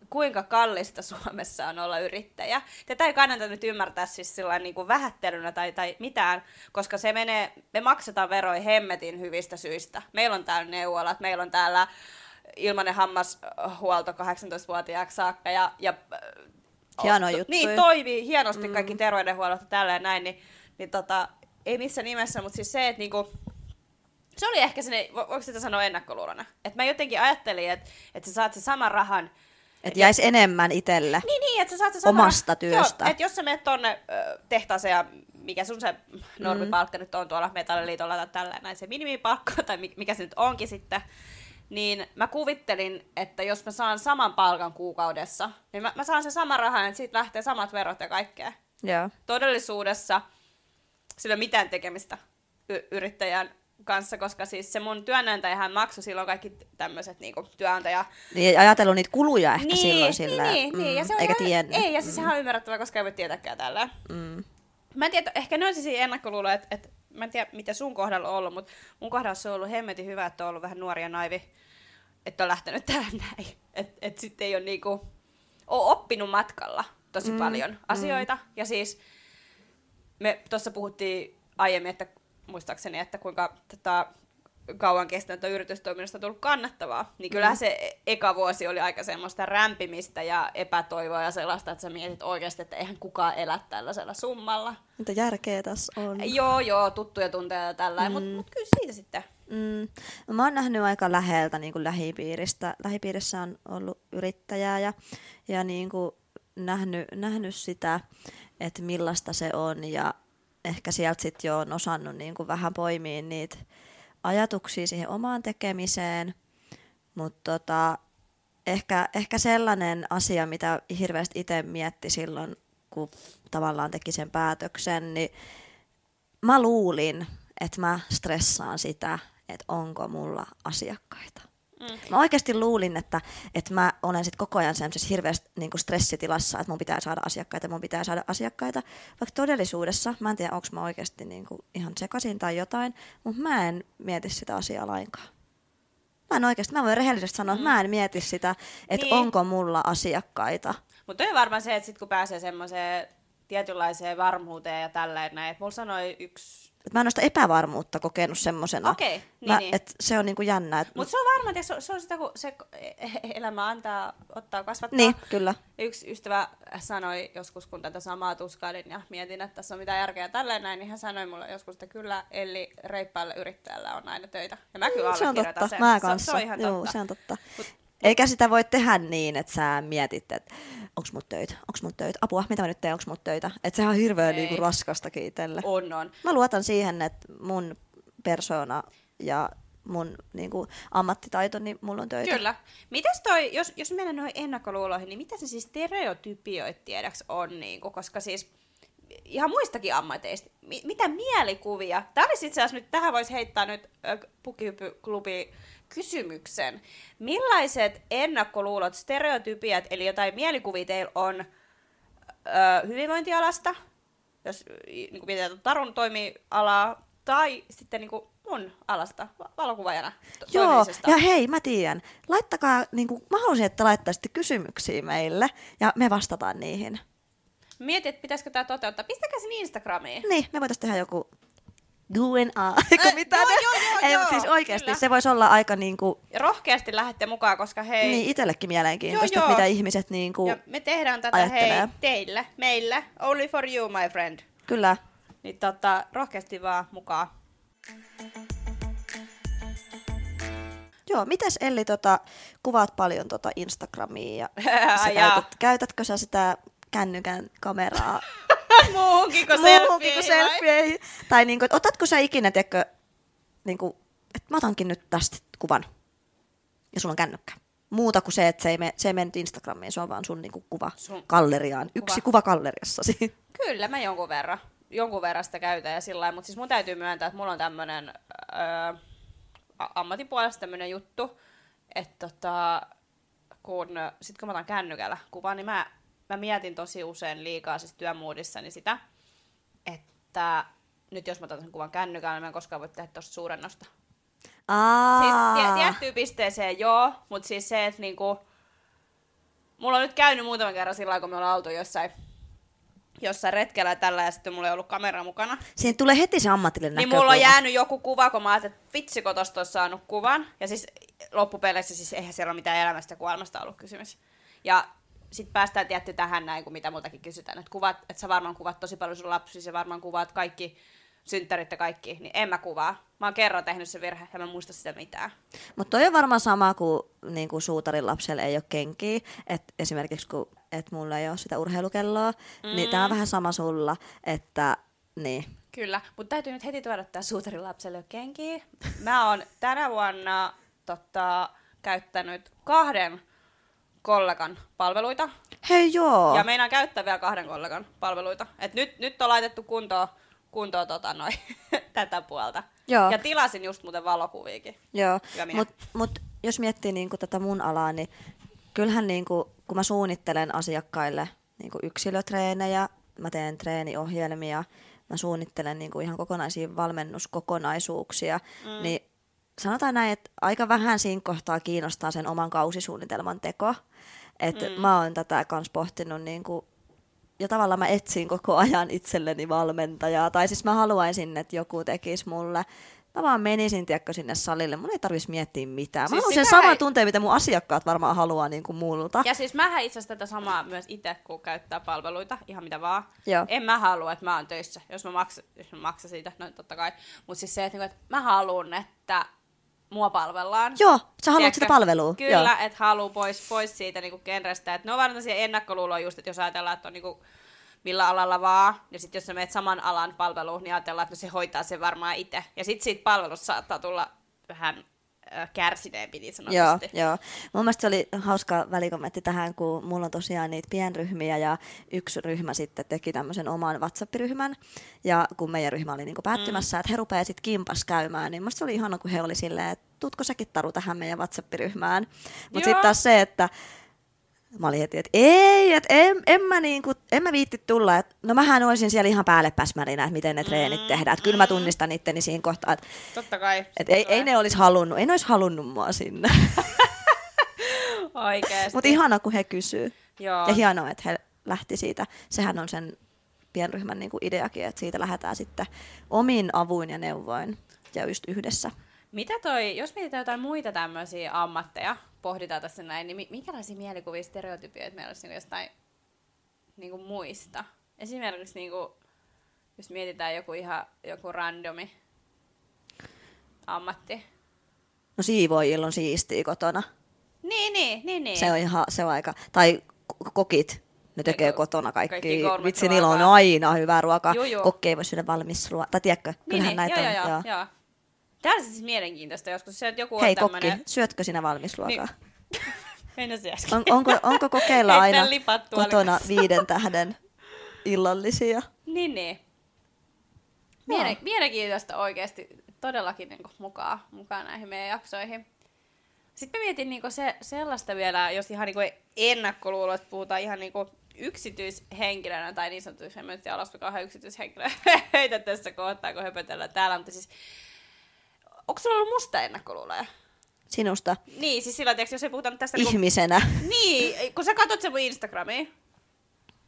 kuinka kallista Suomessa on olla yrittäjä. Tätä ei kannata nyt ymmärtää siis sillä niin kuin vähättelynä tai, tai mitään, koska se menee, me maksetaan veroja hemmetin hyvistä syistä. Meillä on täällä neuvolat, meillä on täällä ilmainen hammashuolto 18-vuotiaaksi saakka ja, ja Hieno juttu. Niin, toimii hienosti mm. kaikki terveydenhuollot ja tälleen näin, niin, niin tota, ei missään nimessä, mutta siis se, että niinku, se oli ehkä sinne, vo- voiko sitä sanoa ennakkoluulona? Että mä jotenkin ajattelin, että, että sä saat sen saman rahan, Että jäisi enemmän itselle. niin, niin, että sä saat sen saman Omasta työstä. Joo, että jos sä menet tonne ö, tehtaaseen ja mikä sun se normipalkka mm. nyt on tuolla metalliliitolla tai tällä näin se minimipalkka tai mi- mikä se nyt onkin sitten, niin mä kuvittelin, että jos mä saan saman palkan kuukaudessa, niin mä, mä saan sen saman rahan, että siitä lähtee samat verot ja kaikkea. Joo. Todellisuudessa sillä ei ole mitään tekemistä y- yrittäjän kanssa, koska siis se mun työnantajahan maksoi silloin kaikki tämmöiset niinku työnantaja... Niin ajatellut niitä kuluja ehkä niin, silloin sillä, niin, niin, niin. Ja se on eikä ihan- tiennyt. Ei, ja siis sehän on ymmärrettävää, koska ei voi tietääkään tällä. Mm. Mä en tiedä, ehkä ne on siis ennakkoluuloja, että, että mä en tiedä, mitä sun kohdalla on ollut, mutta mun kohdalla se on ollut hemmetin hyvä, että on ollut vähän nuoria naivi, että on lähtenyt tähän näin. Että et sitten ei ole niinku, ole oppinut matkalla tosi mm, paljon asioita. Ja siis me tuossa puhuttiin aiemmin, että muistaakseni, että kuinka tota, kauan kestänyt yritystoiminnasta on tullut kannattavaa, niin kyllähän se e- eka vuosi oli aika semmoista rämpimistä ja epätoivoa ja sellaista, että sä mietit oikeasti, että eihän kukaan elä tällaisella summalla. Mitä järkeä tässä on? Joo, joo, tuttuja tunteja ja tällä, mm. mutta mut kyllä siitä sitten. Mm. No, mä oon nähnyt aika läheltä niin kuin lähipiiristä. Lähipiirissä on ollut yrittäjää ja, ja niin kuin nähnyt, nähnyt sitä, että millaista se on ja ehkä sieltä sitten jo on osannut niin kuin vähän poimia niitä ajatuksia siihen omaan tekemiseen, mutta tota, ehkä, ehkä sellainen asia, mitä hirveästi itse mietti silloin, kun tavallaan teki sen päätöksen, niin mä luulin, että mä stressaan sitä, että onko mulla asiakkaita. Mm. Mä oikeasti luulin, että, että mä olen sit koko ajan semmoisessa hirveässä niin stressitilassa, että mun pitää saada asiakkaita, mun pitää saada asiakkaita. Vaikka todellisuudessa, mä en tiedä, onko mä oikeasti niin kuin ihan sekaisin tai jotain, mutta mä en mieti sitä asiaa lainkaan. Mä en oikeasti, mä voin rehellisesti sanoa, että mä en mieti sitä, että Niin. onko mulla asiakkaita. Mutta on varmaan se, että sit kun pääsee semmoiseen tietynlaiseen varmuuteen ja tälleen näin, että mulla sanoi yksi... Et mä en ole sitä epävarmuutta kokenut semmosena. Okei, niin, mä, niin. Et se on niinku jännä. Et, Mutta se on varmaan, että se, se on sitä, kun se elämä antaa, ottaa, kasvattaa. niin, kyllä. Yksi ystävä sanoi joskus, kun tätä samaa tuskailin ja mietin, että tässä on mitään järkeä tälleen näin, niin hän sanoi mulle joskus, että kyllä Elli reippaalla yrittäjällä on aina töitä. Ja mä kyllä Mm, se on totta. sen. Mä Se- kanssa. Se, on ihan Joo, totta. se on totta. Mut- Eikä sitä voi tehdä niin, että sä mietit, että onks mut töitä, onks mut töitä, apua, mitä mä nyt teen, onks mut töitä. Että sehän on hirveän niinku raskastakin itselle. On, on. Mä luotan siihen, että mun persona ja mun niinku, ammattitaito, niin mulla on töitä. Kyllä. Mitäs toi, jos, jos mennään noihin ennakkoluuloihin, niin mitä se siis stereotypioit tiedäks on? Niinku, koska siis ihan muistakin ammateista. Mi- mitä mielikuvia? Tämä olisi itse asiassa nyt, tähän voisi heittää nyt äh, Pukihyppyklubi kysymyksen. Millaiset ennakkoluulot, stereotypiat, eli jotain mielikuvia teillä on ö, hyvinvointialasta, jos niin kuin mietitään Tarun toimialaa, tai sitten niin kuin mun alasta, va- valokuvaajana to- Joo, ja hei, mä tiedän. Laittakaa, niinku, mä haluaisin, että laittaisitte kysymyksiä meille, ja me vastataan niihin. Mietin, että pitäisikö tämä toteuttaa. Pistäkää sen Instagramiin. Niin, me voitaisiin tehdä joku Q&A, eikö Äh, mitä joo, joo, joo, Ei, joo, siis oikeasti kyllä. se voisi olla aika niinku, Ja rohkeasti lähdette mukaan, koska hei, niin itsellekin mielenkiintoista, Joo, joo. mitä ihmiset niinku, ja me tehdään tätä ajattelee. hei teille, meille, only for you my friend. kyllä. Niin tota, rohkeasti vaan mukaan. Joo, mites Elli, tota, kuvaat paljon tota Instagramia ja sä jaa. käytät, käytätkö sä sitä kännykän kameraa Muuhunkin kuin muuhunkin kuin selfie, selfie? Tai niinku, et otatko sä ikinä, tiedätkö, niinku, että mä otankin nyt tästä kuvan ja sulla on kännykkä. Muuta kuin se, että se ei, me, se ei mene Instagramiin, se on vaan sun niinku kuva Sun galleriaan. Yksi kuva galleriassasi. Kyllä, mä jonkun verran. Jonkun verran sitä käytän ja sillä mutta siis mun täytyy myöntää, että mulla on tämmönen öö, ammatin puolesta tämmönen juttu, että tota, kun, sit kun mä otan kännykällä kuvaa, niin mä, mä mietin tosi usein liikaa siis työmuudissani sitä, että nyt jos mä otan sen kuvan kännykällä, niin mä en koskaan voi tehdä tosta suurennosta. Siis tie, tiettyyn pisteeseen joo, mutta siis se, että niinku, mulla on nyt käynyt muutaman kerran sillä kun me ollaan oltu jossain, jossain retkellä tällä, ja sitten mulla ei ollut kamera mukana. Siihen tulee heti se ammatillinen Niin mulla on jäänyt joku kuva, kun mä ajattelin, että vitsi, tosta olisi saanut kuvan. Ja siis loppupeleissä siis eihän siellä ole mitään elämästä ja kuolemasta ollut kysymys. Ja sit päästään tietty tähän näin, kuin mitä multakin kysytään. Että kuvat, että sä varmaan kuvat tosi paljon sun lapsia, sä varmaan kuvaat kaikki synttärit ja kaikki, niin en mä kuvaa. Mä oon kerran tehnyt se virhe ja mä en muista sitä mitään. Mutta toi on varmaan sama kuin, niin kuin suutarin lapselle ei ole kenkiä. Et esimerkiksi kun et mulla ei ole sitä urheilukelloa, mm. niin tää on vähän sama sulla, että niin. Kyllä, mutta täytyy nyt heti tuoda että suutarin lapselle kenkiä. Mä oon tänä vuonna tota, käyttänyt kahden kollegan palveluita. Hei joo. Ja meinaan käyttää vielä kahden kollegan palveluita. Et nyt, nyt on laitettu kuntoon, kuntoon tota, noi, tätä puolta. Joo. Ja tilasin just muuten valokuviikin. Joo, mutta mut, jos miettii niinku tätä mun alaa, niin kyllähän niinku, kun mä suunnittelen asiakkaille niinku yksilötreenejä, mä teen treeniohjelmia, mä suunnittelen niinku ihan kokonaisia valmennuskokonaisuuksia, mm. niin sanotaan näin, että aika vähän siinä kohtaa kiinnostaa sen oman kausisuunnitelman teko. Et mm. Mä oon tätä kans pohtinut niinku, ja tavallaan mä etsin koko ajan itselleni valmentajaa. Tai siis mä haluaisin, että joku tekisi mulle Mä vaan menisin, tiedätkö, sinne salille. Mun ei tarvitsisi miettiä mitään. Mä Siis haluan sen saman ei- tunteen, mitä mun asiakkaat varmaan haluaa niin kuin multa. Ja siis mähän itse asiassa tätä samaa myös itse, kun käyttää palveluita, ihan mitä vaan. Joo. En mä halua, että mä oon töissä, jos mä maksan, jos mä maksan siitä, no totta kai. Mutta siis se, että, niinku, että mä haluan, että mua palvellaan. Joo, sä haluat Tiedätkö? sitä palvelua. Kyllä, että haluaa pois, pois siitä niinku genrestä. Et ne on vaan tämmöisiä ennakkoluuloja just, että jos ajatellaan, että on niinku millä alalla vaan, ja sitten jos sä menet saman alan palveluun, niin ajatellaan, että no se hoitaa sen varmaan itse. Ja sitten siitä palvelusta saattaa tulla vähän äh, kärsineempi niin Joo, sanotusti. joo. Mun mielestä se oli hauska välikommentti tähän, kun mulla on tosiaan niitä pienryhmiä ja yksi ryhmä sitten teki tämmöisen oman WhatsApp-ryhmän. Ja kun meidän ryhmä oli niinku päättymässä, mm. että he rupeaa sitten kimpas käymään, niin musta se oli ihana, kun he oli silleen, että tutko säkin Taru tähän meidän WhatsApp-ryhmään. Mutta Joo. sitten taas se, että Mä olin heti, että ei, että en, en, mä niinku, en mä viitti tulla. Et, no mähän olisin siellä ihan päälle päsmärinä, että miten ne treenit tehdään. Että kyllä mä tunnistan itteni siinä kohtaa, että Totta kai. et ei, ei ne olisi halunnut, ei ne olisi halunnut mua sinne. Oikeesti. Mutta ihana, kun he kysyy. Joo. Ja hienoa, että he lähti siitä. Sehän on sen pienryhmän niinku ideakin, että siitä lähdetään sitten omin avuin ja neuvoin ja just yhdessä. Mitä toi, jos mietitään jotain muita tämmöisiä ammatteja, pohditaan tässä näin, niin mi- minkälaisia mielikuvia, stereotypioita meillä olisi niin jostain niin kuin muista? Esimerkiksi niin kuin, jos mietitään joku ihan joku randomi ammatti. No siivoojilla on siistiä kotona. Niin, niin, niin, niin. Se on ihan, se on aika, tai ko- kokit, ne tekee Eiku- kotona kaikki. kaikki Vitsi, niillä on aina hyvää ruokaa. Kokki ei voi syödä valmis ruokaa. Tai tiedätkö, niin, kyllähän niin. näitä joo, on. joo, joo, joo. Tämä on siis mielenkiintoista joskus se, että joku Hei on kokki, tämmönen... syötkö sinä valmis ruokaa? Mennä se äsken. On, onko, onko kokeilla aina kotona viiden tähden illallisia? Niin, niin. Mielen, mielenkiintoista oikeasti todellakin niin mukaan, mukaan näihin meidän jaksoihin. Sitten mä mietin niin se, sellaista vielä, jos ihan niin ennakkoluulo, että puhutaan ihan niin yksityishenkilönä tai niin sanotusti, en mä nyt kauhean yksityishenkilö heitä tässä kohtaa, kun höpötellään täällä, mutta siis onko sulla ollut musta ennakkoluuloja? Sinusta Niin, siis sillä tiiäks, jos ei puhuta nyt tästä... Ihmisenä. niin, kun sä katsot sen mun Instagramia,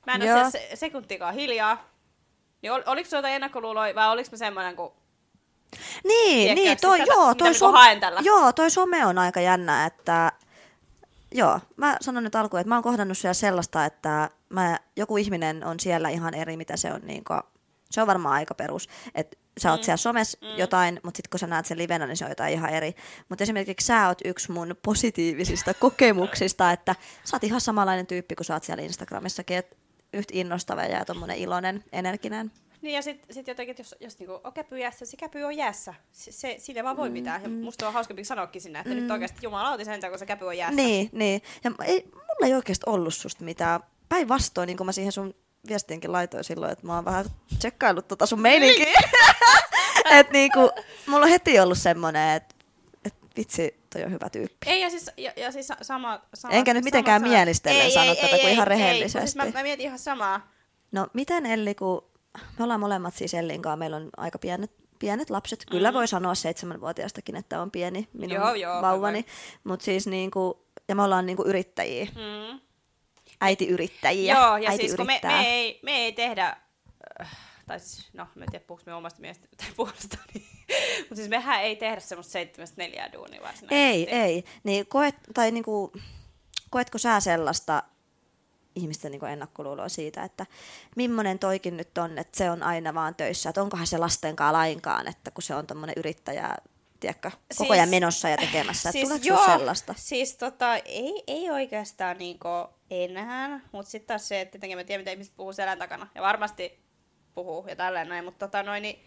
mä en Joo. ole se, se, sekuntikaan hiljaa, niin ol, oliko sulla jotain ennakkoluuloja vai oliko mä semmoinen, kun Niin, niin siis toi, tätä- joo, toi, tällä? joo, toi some on aika jännä, että joo, mä sanon nyt alkuun, että mä oon kohdannut siellä sellaista, että mä, joku ihminen on siellä ihan eri, mitä se on niin kuin, se on varmaan aika perus, että sä oot mm. siellä somessa mm. jotain, mutta sitten kun sä näet sen livenä, niin se on jotain ihan eri. Mutta esimerkiksi sä oot yksi mun positiivisista kokemuksista, että sä oot ihan samanlainen tyyppi, kun sä oot siellä Instagramissakin, että yhtä innostava ja tommonen iloinen, energinen. Niin ja sitten sit jotenkin, että jos, jos niinku on käpy jäässä, se käpy on jäässä. Se, se, sille vaan voi mitään. Ja musta on hauskempi sanoakin sinne, että mm. nyt oikeasti jumalauti sen, kun se käpy on jäässä. Niin, niin. Ja ei, mulla ei oikeasti ollut susta mitään. Päinvastoin, niin kuin mä siihen sun viestiinkin laitoin silloin, että mä oon vähän tsekkaillut tota sun meininkiä. että niinku, mulla on heti ollut semmonen, että et vitsi, toi on hyvä tyyppi. Ei, ja siis, ja, ja siis sa- sama, sama... Enkä nyt mitenkään sama- mielistellen ei, sano ei, tätä, ei, kun ihan ei, rehellisesti. Ei, siis mä, mä mietin ihan samaa. No miten Elli, kun me ollaan molemmat siis Ellin kanssa, meillä on aika pienet, pienet lapset. Kyllä voi sanoa seitsemänvuotiaastakin, että on pieni minun Mm. Joo, joo, vauvani. Mutta siis niinku, ja me ollaan niinku yrittäjiä, Mm. äitiyrittäjiä. Joo, ja Äiti siis kun me, yrittää. me, ei, me ei tehdä, äh, tai siis, no, mä en tiedä puhuks me omasta mielestä tai puolesta, niin, mutta siis mehän ei tehdä semmoista seitsemästä neljää duunia varsinaisesti. Ei, ei. Niin koet, tai niinku, koetko sä sellaista, ihmisten niin ennakkoluuloa siitä, että millainen toikin nyt on, että se on aina vaan töissä, että onkohan se lastenkaan lainkaan, että kun se on tämmöinen yrittäjä, tiedätkö, koko Siis- ajan menossa ja tekemässä, että tuleeko joo, sellaista? Siis tota, ei, ei oikeastaan niinku enää, mutta sitten taas se, että tietenkin mä tiedän, mitä ihmiset puhuu selän takana. Ja varmasti puhuu ja tälleen näin, mutta tota noin, niin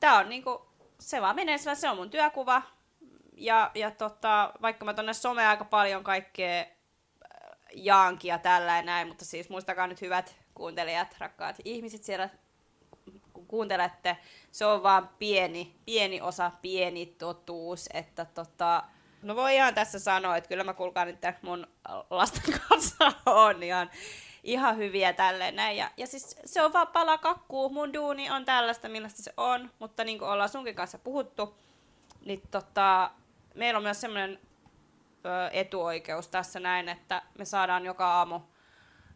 tää on niinku, se vaan menee sillä, se on mun työkuva. Ja, ja tota, vaikka mä tonne someen aika paljon kaikkea äh, jaankin ja tällä näin, mutta siis muistakaa nyt hyvät kuuntelijat, rakkaat ihmiset siellä, kun kuuntelette, se on vaan pieni, pieni osa, pieni totuus, että tota, no voi ihan tässä sanoa, että kyllä mä kuulkaan nyt mun lasten kanssa on ihan, ihan hyviä tälleen näin. Ja, ja siis se on vaan pala kakkuu, mun duuni on tällaista, millaista se on, mutta niin kuin ollaan sunkin kanssa puhuttu, niin tota, meillä on myös semmoinen etuoikeus tässä näin, että me saadaan joka aamu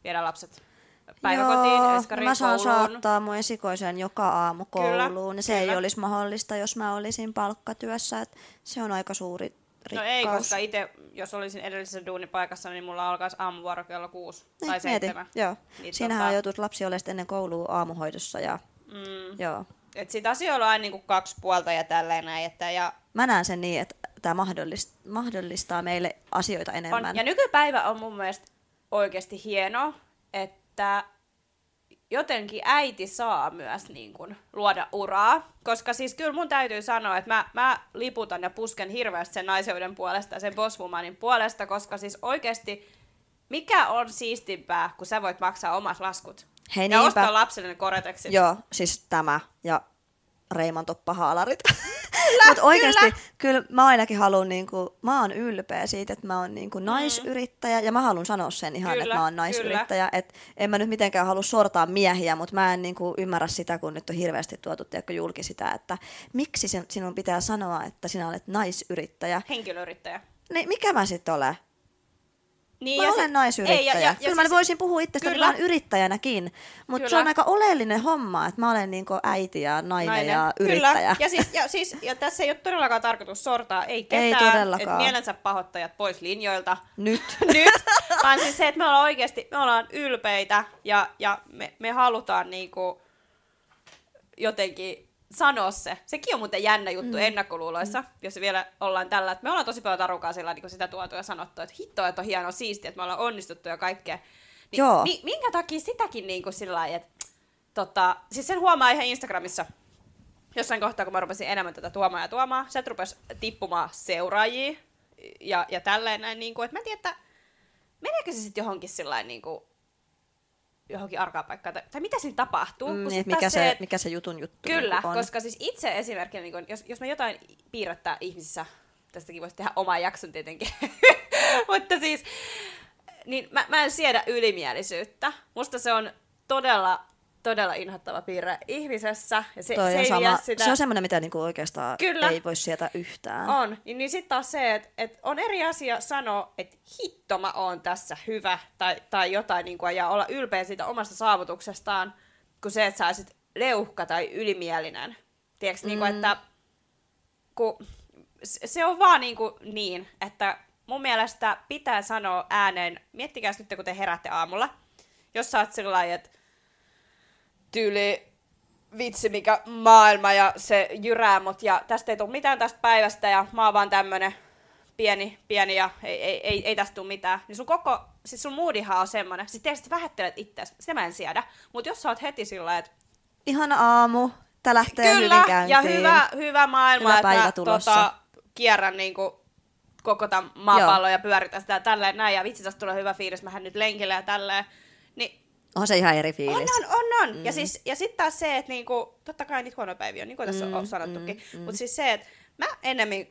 viedä lapset päiväkotiin, Joo, mä saan kouluun. saattaa mun esikoisen joka aamu Kyllä, kouluun. ja se kyllä. ei olisi mahdollista, jos mä olisin palkkatyössä. Et se on aika suuri rikkaus. No ei, koska itse, jos olisin edellisessä duunipaikassa, niin mulla alkaisi aamuvuoro kello kuusi Niin, tai seitsemän. Joo. Niin Siinähän tota- joutuisi lapsi olemaan ennen koulua aamuhoidossa. Ja, Mm. joo. Et sit asioilla on aina niinku kaksi puolta ja tälleen näin. Että ja Mä näen sen niin, että tämä mahdollistaa, mahdollistaa meille asioita enemmän. on, ja nykypäivä on mun mielestä oikeasti hieno, että jotenkin äiti saa myös niin kuin, luoda uraa. Koska siis kyllä mun täytyy sanoa, että mä, mä liputan ja pusken hirveästi sen naiseuden puolesta ja sen bosswomanin puolesta, koska siis oikeasti mikä on siistimpää, kun sä voit maksaa omat laskut? Hei, ja niinpä. ostaa lapselle ne koreteksit. Joo, siis tämä ja Reiman toppahaalarit. Mutta oikeasti, kyllä. kyllä mä ainakin haluan, niinku, mä oon ylpeä siitä, että mä oon niinku naisyrittäjä, ja mä haluan sanoa sen ihan, Mm. Kyllä, että mä oon naisyrittäjä. Et en mä nyt mitenkään halua sortaa miehiä, mutta mä en niinku ymmärrä sitä, kun nyt on hirveästi tuotu tiedätkö, julki sitä, että miksi sin- sinun pitää sanoa, että sinä olet naisyrittäjä. Henkilöyrittäjä. Niin mikä mä sitten olen? Niin, Mä ja olen se- naisyrittäjä. Ei, ja, ja, Kyllä ja mä siis- voisin puhua itsestäni Kyllä. vaan yrittäjänäkin, mutta se on aika oleellinen homma, että mä olen niinku äiti ja nainen, ja yrittäjä. Kyllä. Ja, siis, ja, siis, ja tässä ei ole todellakaan tarkoitus sortaa, ei ketään. Ei todellakaan. Et mielensä pahoittajat pois linjoilta. Nyt. Nyt. Vaan siis se, että me ollaan oikeasti, me ollaan ylpeitä ja, ja me, me halutaan niinku jotenkin sanoa se. Sekin on muuten jännä juttu mm. ennakkoluuloissa, mm. jos vielä ollaan tällä, että me ollaan tosi paljon tarukaa sillä niin sitä tuotu ja sanottu, että hitto, että on hienoa siistiä, että me ollaan onnistuttu ja kaikkea. Niin, Joo. Mi, minkä takia sitäkin niin kuin sillä lailla, että tota, siis sen huomaa ihan Instagramissa, jossain kohtaa, kun mä rupesin enemmän tätä tuomaan ja tuomaan, sieltä rupesi tippumaan seuraajia ja, ja tälleen näin, niin kuin, että mä en tiedä, että meneekö se sitten johonkin sillä niin kuin, johonkin arkaan paikkaan, tai, tai mitä siinä tapahtuu. Mm, kun niin, mikä, se, et- mikä se jutun juttu Kyllä, niinku on. koska siis itse esimerkkinä, niin kun, jos, jos mä jotain piirrättää ihmisissä, tästäkin voisi tehdä oman jakson tietenkin, mutta siis, niin mä, mä en siedä ylimielisyyttä. Musta se on todella, todella inhottava piirre ihmisessä, ja se, Toi se on, ei sama, sitä... se on semmoinen, mitä niinku oikeastaan Kyllä. ei voi sieltä yhtään. On. Niin, niin sitten taas se, että et on eri asia sanoa, että hitto mä oon tässä hyvä tai, tai jotain niin kuin, ja olla ylpeä siitä omasta saavutuksestaan, kuin se, että sä olisit leuhka tai ylimielinen. Tiedätkö, mm. niin kuin, että kun, se on vaan niin, kuin niin, että mun mielestä pitää sanoa ääneen, miettikää nyt kun te heräätte aamulla, jos sä oot sillä että tyyli vitsi mikä maailma ja se jyrää mut ja tästä ei tule mitään tästä päivästä ja mä oon vaan tämmönen pieni, pieni ja ei, ei, ei, ei tästä tule mitään. Niin sun koko, siis sun moodihan on semmonen, siis tietysti vähättelet itseäsi, sitä mä en siedä, mutta jos sä oot heti sillä että Ihana aamu, tää lähtee kyllä, hyvin käyntiin. ja hyvä, hyvä maailma, Hyvä että päivä mä tulossa. tota, kierrän niinku koko tämän maapallon ja pyöritän sitä tälleen näin, ja vitsi, tästä tulee hyvä fiilis, mähän nyt lenkille ja tälleen. On se ihan eri fiilis. on, on, on, on. Mm. Ja, siis, ja sitten taas se, että niinku, totta kai niitä huonoja päiviä on, niin kuin tässä mm, on sanottukin. Mm, mm. Mutta siis se, että mä enemmän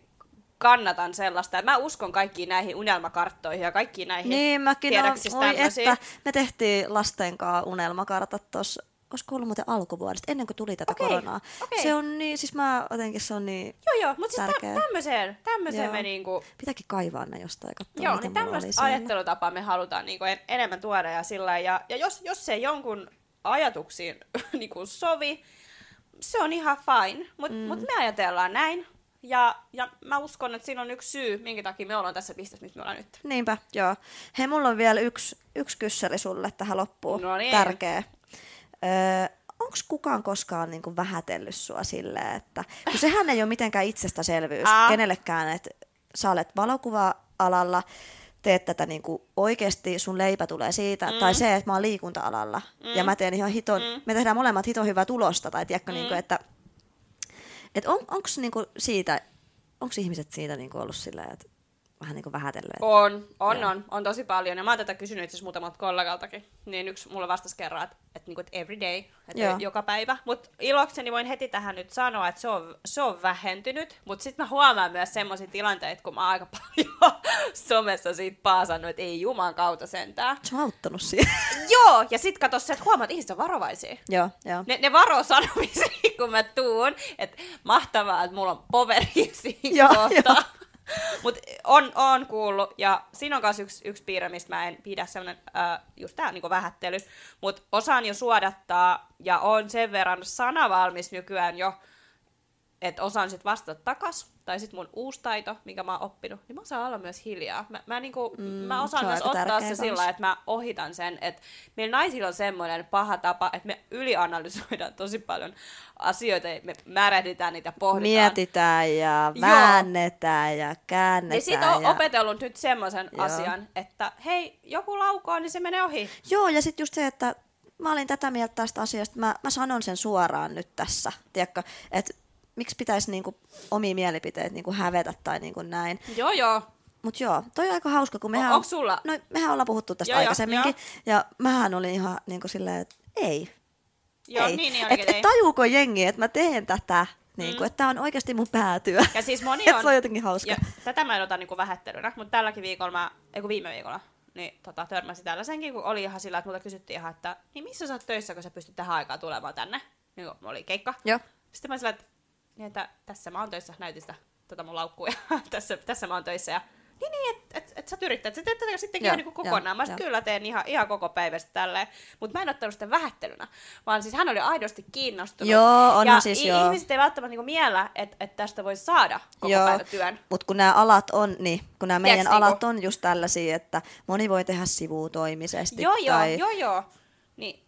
kannatan sellaista, mä uskon kaikkiin näihin unelmakarttoihin ja kaikkiin näihin Niin, mäkin on, oi että, me tehtiin lasten kanssa unelmakartat tuossa, olisiko ollut muuten alkuvuodesta, ennen kuin tuli tätä Okei, koronaa. okei. Se on niin, siis mä jotenkin se on niin, Joo, joo, mutta siis Tärkeä. tä- tämmöiseen, tämmöiseen Joo. me niinku, pitääkin kaivaa ne jostain ja katsoa, joo, niin tämmöistä ajattelutapaa me halutaan niinku en, enemmän tuoda ja sillä ja, ja jos, jos se jonkun ajatuksiin niinku sovi, se on ihan fine, mutta mm. mut me ajatellaan näin. Ja, ja mä uskon, että siinä on yksi syy, minkä takia me ollaan tässä pisteessä, missä me ollaan nyt. Niinpä, joo. Hei, mulla on vielä yksi, yksi kyssäri sulle tähän loppuun. No niin. Tärkeä. Öö, Onko kukaan koskaan niin kuin vähätellyt sua silleen, että kun sehän ei ole mitenkään itsestäselvyys Aa. kenellekään, että sä olet valokuva-alalla, teet tätä niin kuin oikeasti, sun leipä tulee siitä, mm. tai se, että mä oon liikunta-alalla, mm. ja mä teen ihan hiton, mm. me tehdään molemmat hiton hyvää tulosta, tai tiedätkö, mm. niin kuin, että, että on, onko niin kuin siitä, onko ihmiset siitä niin kuin ollut silleen, että vähän niin kuin vähätelleet? On, on, Joo. on, on tosi paljon. Ja mä oon tätä kysynyt itse muutamalta kollegaltakin. Niin yksi mulle vastasi kerran, että, että, niinku, että every day, että Joo. joka päivä. Mutta ilokseni voin heti tähän nyt sanoa, että se on, se on vähentynyt. Mutta sitten mä huomaan myös semmoisia tilanteita, kun mä oon aika paljon somessa siitä paasannut, että ei juman kautta sentään. Se on auttanut siihen. Joo, ja sit kato se, että huomaat, että ihmiset on varovaisia. joo, joo. Ne, ne varoo sanomisia, kun mä tuun, että mahtavaa, että mulla on poveri siinä Joo, kohtaa. Mutta on, on kuullut, ja siinä on myös yksi, yksi piirre, mistä mä en pidä sellainen, äh, just tää niinku vähättely, mutta osaan jo suodattaa, ja on sen verran sanavalmis nykyään jo, että osaan sitten vastata takas, tai sitten mun uusi taito, minkä mä oon oppinut, niin mä osaan olla myös hiljaa. Mä, mä, niinku, mm, mä osaan se myös ottaa se sillä että mä ohitan sen, että meillä naisilla on semmoinen paha tapa, että me ylianalysoidaan tosi paljon asioita, ja me määrähditään niitä pohditaan. Mietitään ja Joo. väännetään ja Ja käännetään. sit on ja... opetellut nyt semmoisen Joo. asian, että hei, joku laukoo, niin se menee ohi. Joo, ja sitten just se, että mä olin tätä mieltä tästä asiasta, mä, mä sanon sen suoraan nyt tässä, tiedätkö, että miksi pitäisi niinku omia mielipiteet niinku hävetä tai niinku näin. Joo, joo. Mutta joo, toi on aika hauska, kun mehän, O- onks sulla? no, mehän ollaan puhuttu tästä Joo, joo, aikaisemminkin, ja mähän olin ihan niinku silleen, että ei, Joo, ei. niin, niin et, et ei. tajuuko jengi, että mä teen tätä, niinku, että tää on oikeasti mun päätyö. Ja siis moni on... se on jotenkin hauska. Ja tätä mä en ota niinku vähättelynä, mutta tälläkin viikolla, mä, ei kun viime viikolla, niin tota, törmäsin tällaisenkin, kun oli ihan sillä, että multa kysyttiin ihan, että niin missä sä oot töissä, kun sä pystyt tähän aikaan tulemaan tänne? Niin kun oli keikka. Joo. Sitten mä sillä, että, niin, että tässä mä oon töissä, näytin sitä tota mun laukkua, ja tässä, tässä mä oon töissä, ja niin, niin että et, et sä yrittää, sä teet tätä sittenkin Joo, ihan niin kokonaan. joo, Mä sit joo. kyllä teen ihan, ihan koko päivästä tälleen, mutta mä en ottanut sitä vähättelynä, vaan siis hän oli aidosti kiinnostunut. Joo, onhan ja siis i- joo. ihmiset ei välttämättä niinku miellä, että et tästä voisi saada koko Joo. päivä työn. Mutta kun nämä alat on, niin kun nämä meidän Tiedätkö, alat niinku- on just tällaisia, että moni voi tehdä sivutoimisesti. Joo, joo, tai... joo, joo. Niin,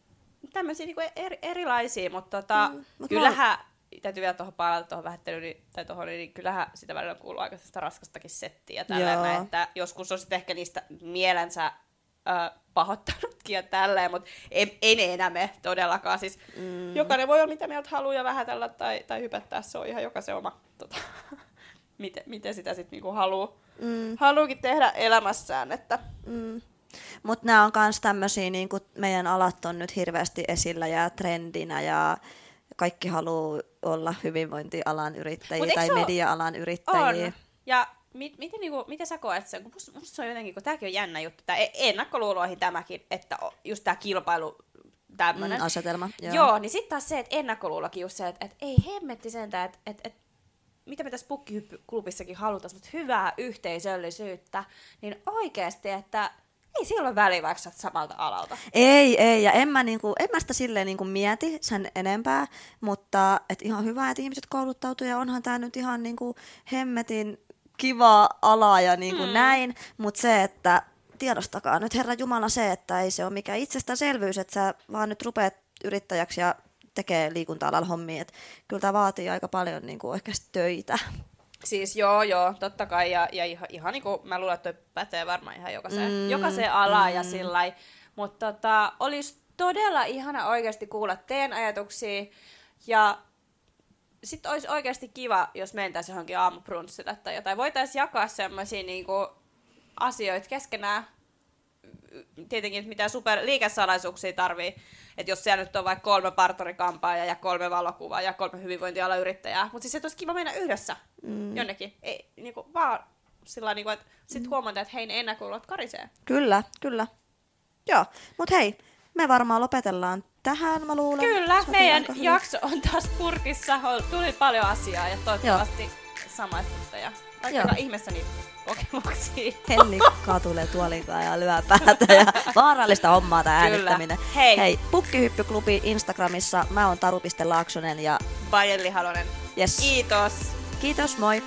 tämmöisiä niinku eri, erilaisia, mutta tota, Mm, mut kyllähän, täytyy vielä tuohon palata tuohon vähättelyyn, niin, tai tuohon, niin kyllähän sitä välillä kuuluu aika sitä raskastakin settiä näin, että joskus on sitten ehkä niistä mielensä ö, pahoittanutkin ja tälleen, mutta ei, ei ne enää me todellakaan. Siis mm. jokainen voi olla mitä mieltä haluaa ja vähätellä tai, tai hypättää, se on ihan jokaisen oma, tota, miten, miten sitä sitten niinku haluaa, Mm, haluukin tehdä elämässään, että mm. Mutta nämä on myös tämmöisiä, niin meidän alat on nyt hirveästi esillä ja trendinä ja kaikki haluaa olla hyvinvointialan yrittäjiä Mut tai media-alan yrittäjiä. On. Ja mit, miten, niinku, miten sä koet sen? Kun musta, musta se on jotenkin, kun tämäkin on jännä juttu, tämä ennakkoluuloihin tämäkin, että just tämä kilpailu tämmöinen. Mm, asetelma. Joo. Joo. Joo, niin sitten taas se, että ennakkoluulokin just se, että, että ei hemmetti sentään, että, että, että mitä me tässä pukkiklubissakin halutaan, mutta hyvää yhteisöllisyyttä, niin oikeasti, että ei sillä ole väliä, vaikka sä samalta alalta. Ei, ei, ja en mä, niinku, en mä sitä silleen niinku mieti sen enempää, mutta et ihan hyvä, että ihmiset kouluttautuu ja onhan tämä nyt ihan niinku hemmetin kiva ala ja niinku mm. näin, mutta se, että tiedostakaa nyt Herra Jumala se, että ei se ole mikään itsestäänselvyys, että sä vaan nyt rupeat yrittäjäksi ja tekee liikunta-alalla hommia, että kyllä tämä vaatii aika paljon niinku ehkä töitä. Siis joo, joo, totta kai. Ja, ja ihan, ihan niin kuin mä luulen, että toi pätee varmaan ihan jokaiseen, Mm, jokaiseen alaan mm. ja sillä Mutta tota, olisi todella ihana oikeasti kuulla teidän ajatuksia. Ja sitten olisi oikeasti kiva, jos mentäisiin johonkin aamuprunssille tai jotain. Voitaisiin jakaa semmoisia niinku asioita keskenään. Tietenkin että mitään super liikesalaisuuksia tarvii. Että jos siellä nyt on vaikka kolme partorikampaa ja kolme valokuvaa ja kolme hyvinvointialayrittäjää. Mutta siis että olisi kiva mennä yhdessä mm. jonnekin. Ei, niinku, vaan sillä niinku, että sitten huomata, että hei ne ennakkoluulot karisee. Kyllä, kyllä. Joo, mutta hei, me varmaan lopetellaan tähän, mä luulen. Kyllä, Sopii meidän jakso on taas purkissa. Tuli paljon asiaa ja toivottavasti samaistutte ja laittakaa ihmeessä niitä kokemuksia. Henni katulee tuolinkaan ja lyö päätä ja vaarallista hommaa tämä äänittäminen. Hei. Hei, Pukkihyppyklubi Instagramissa, mä oon Taru.Laaksonen ja Bajelli Halonen. yes, Kiitos. Kiitos, moi!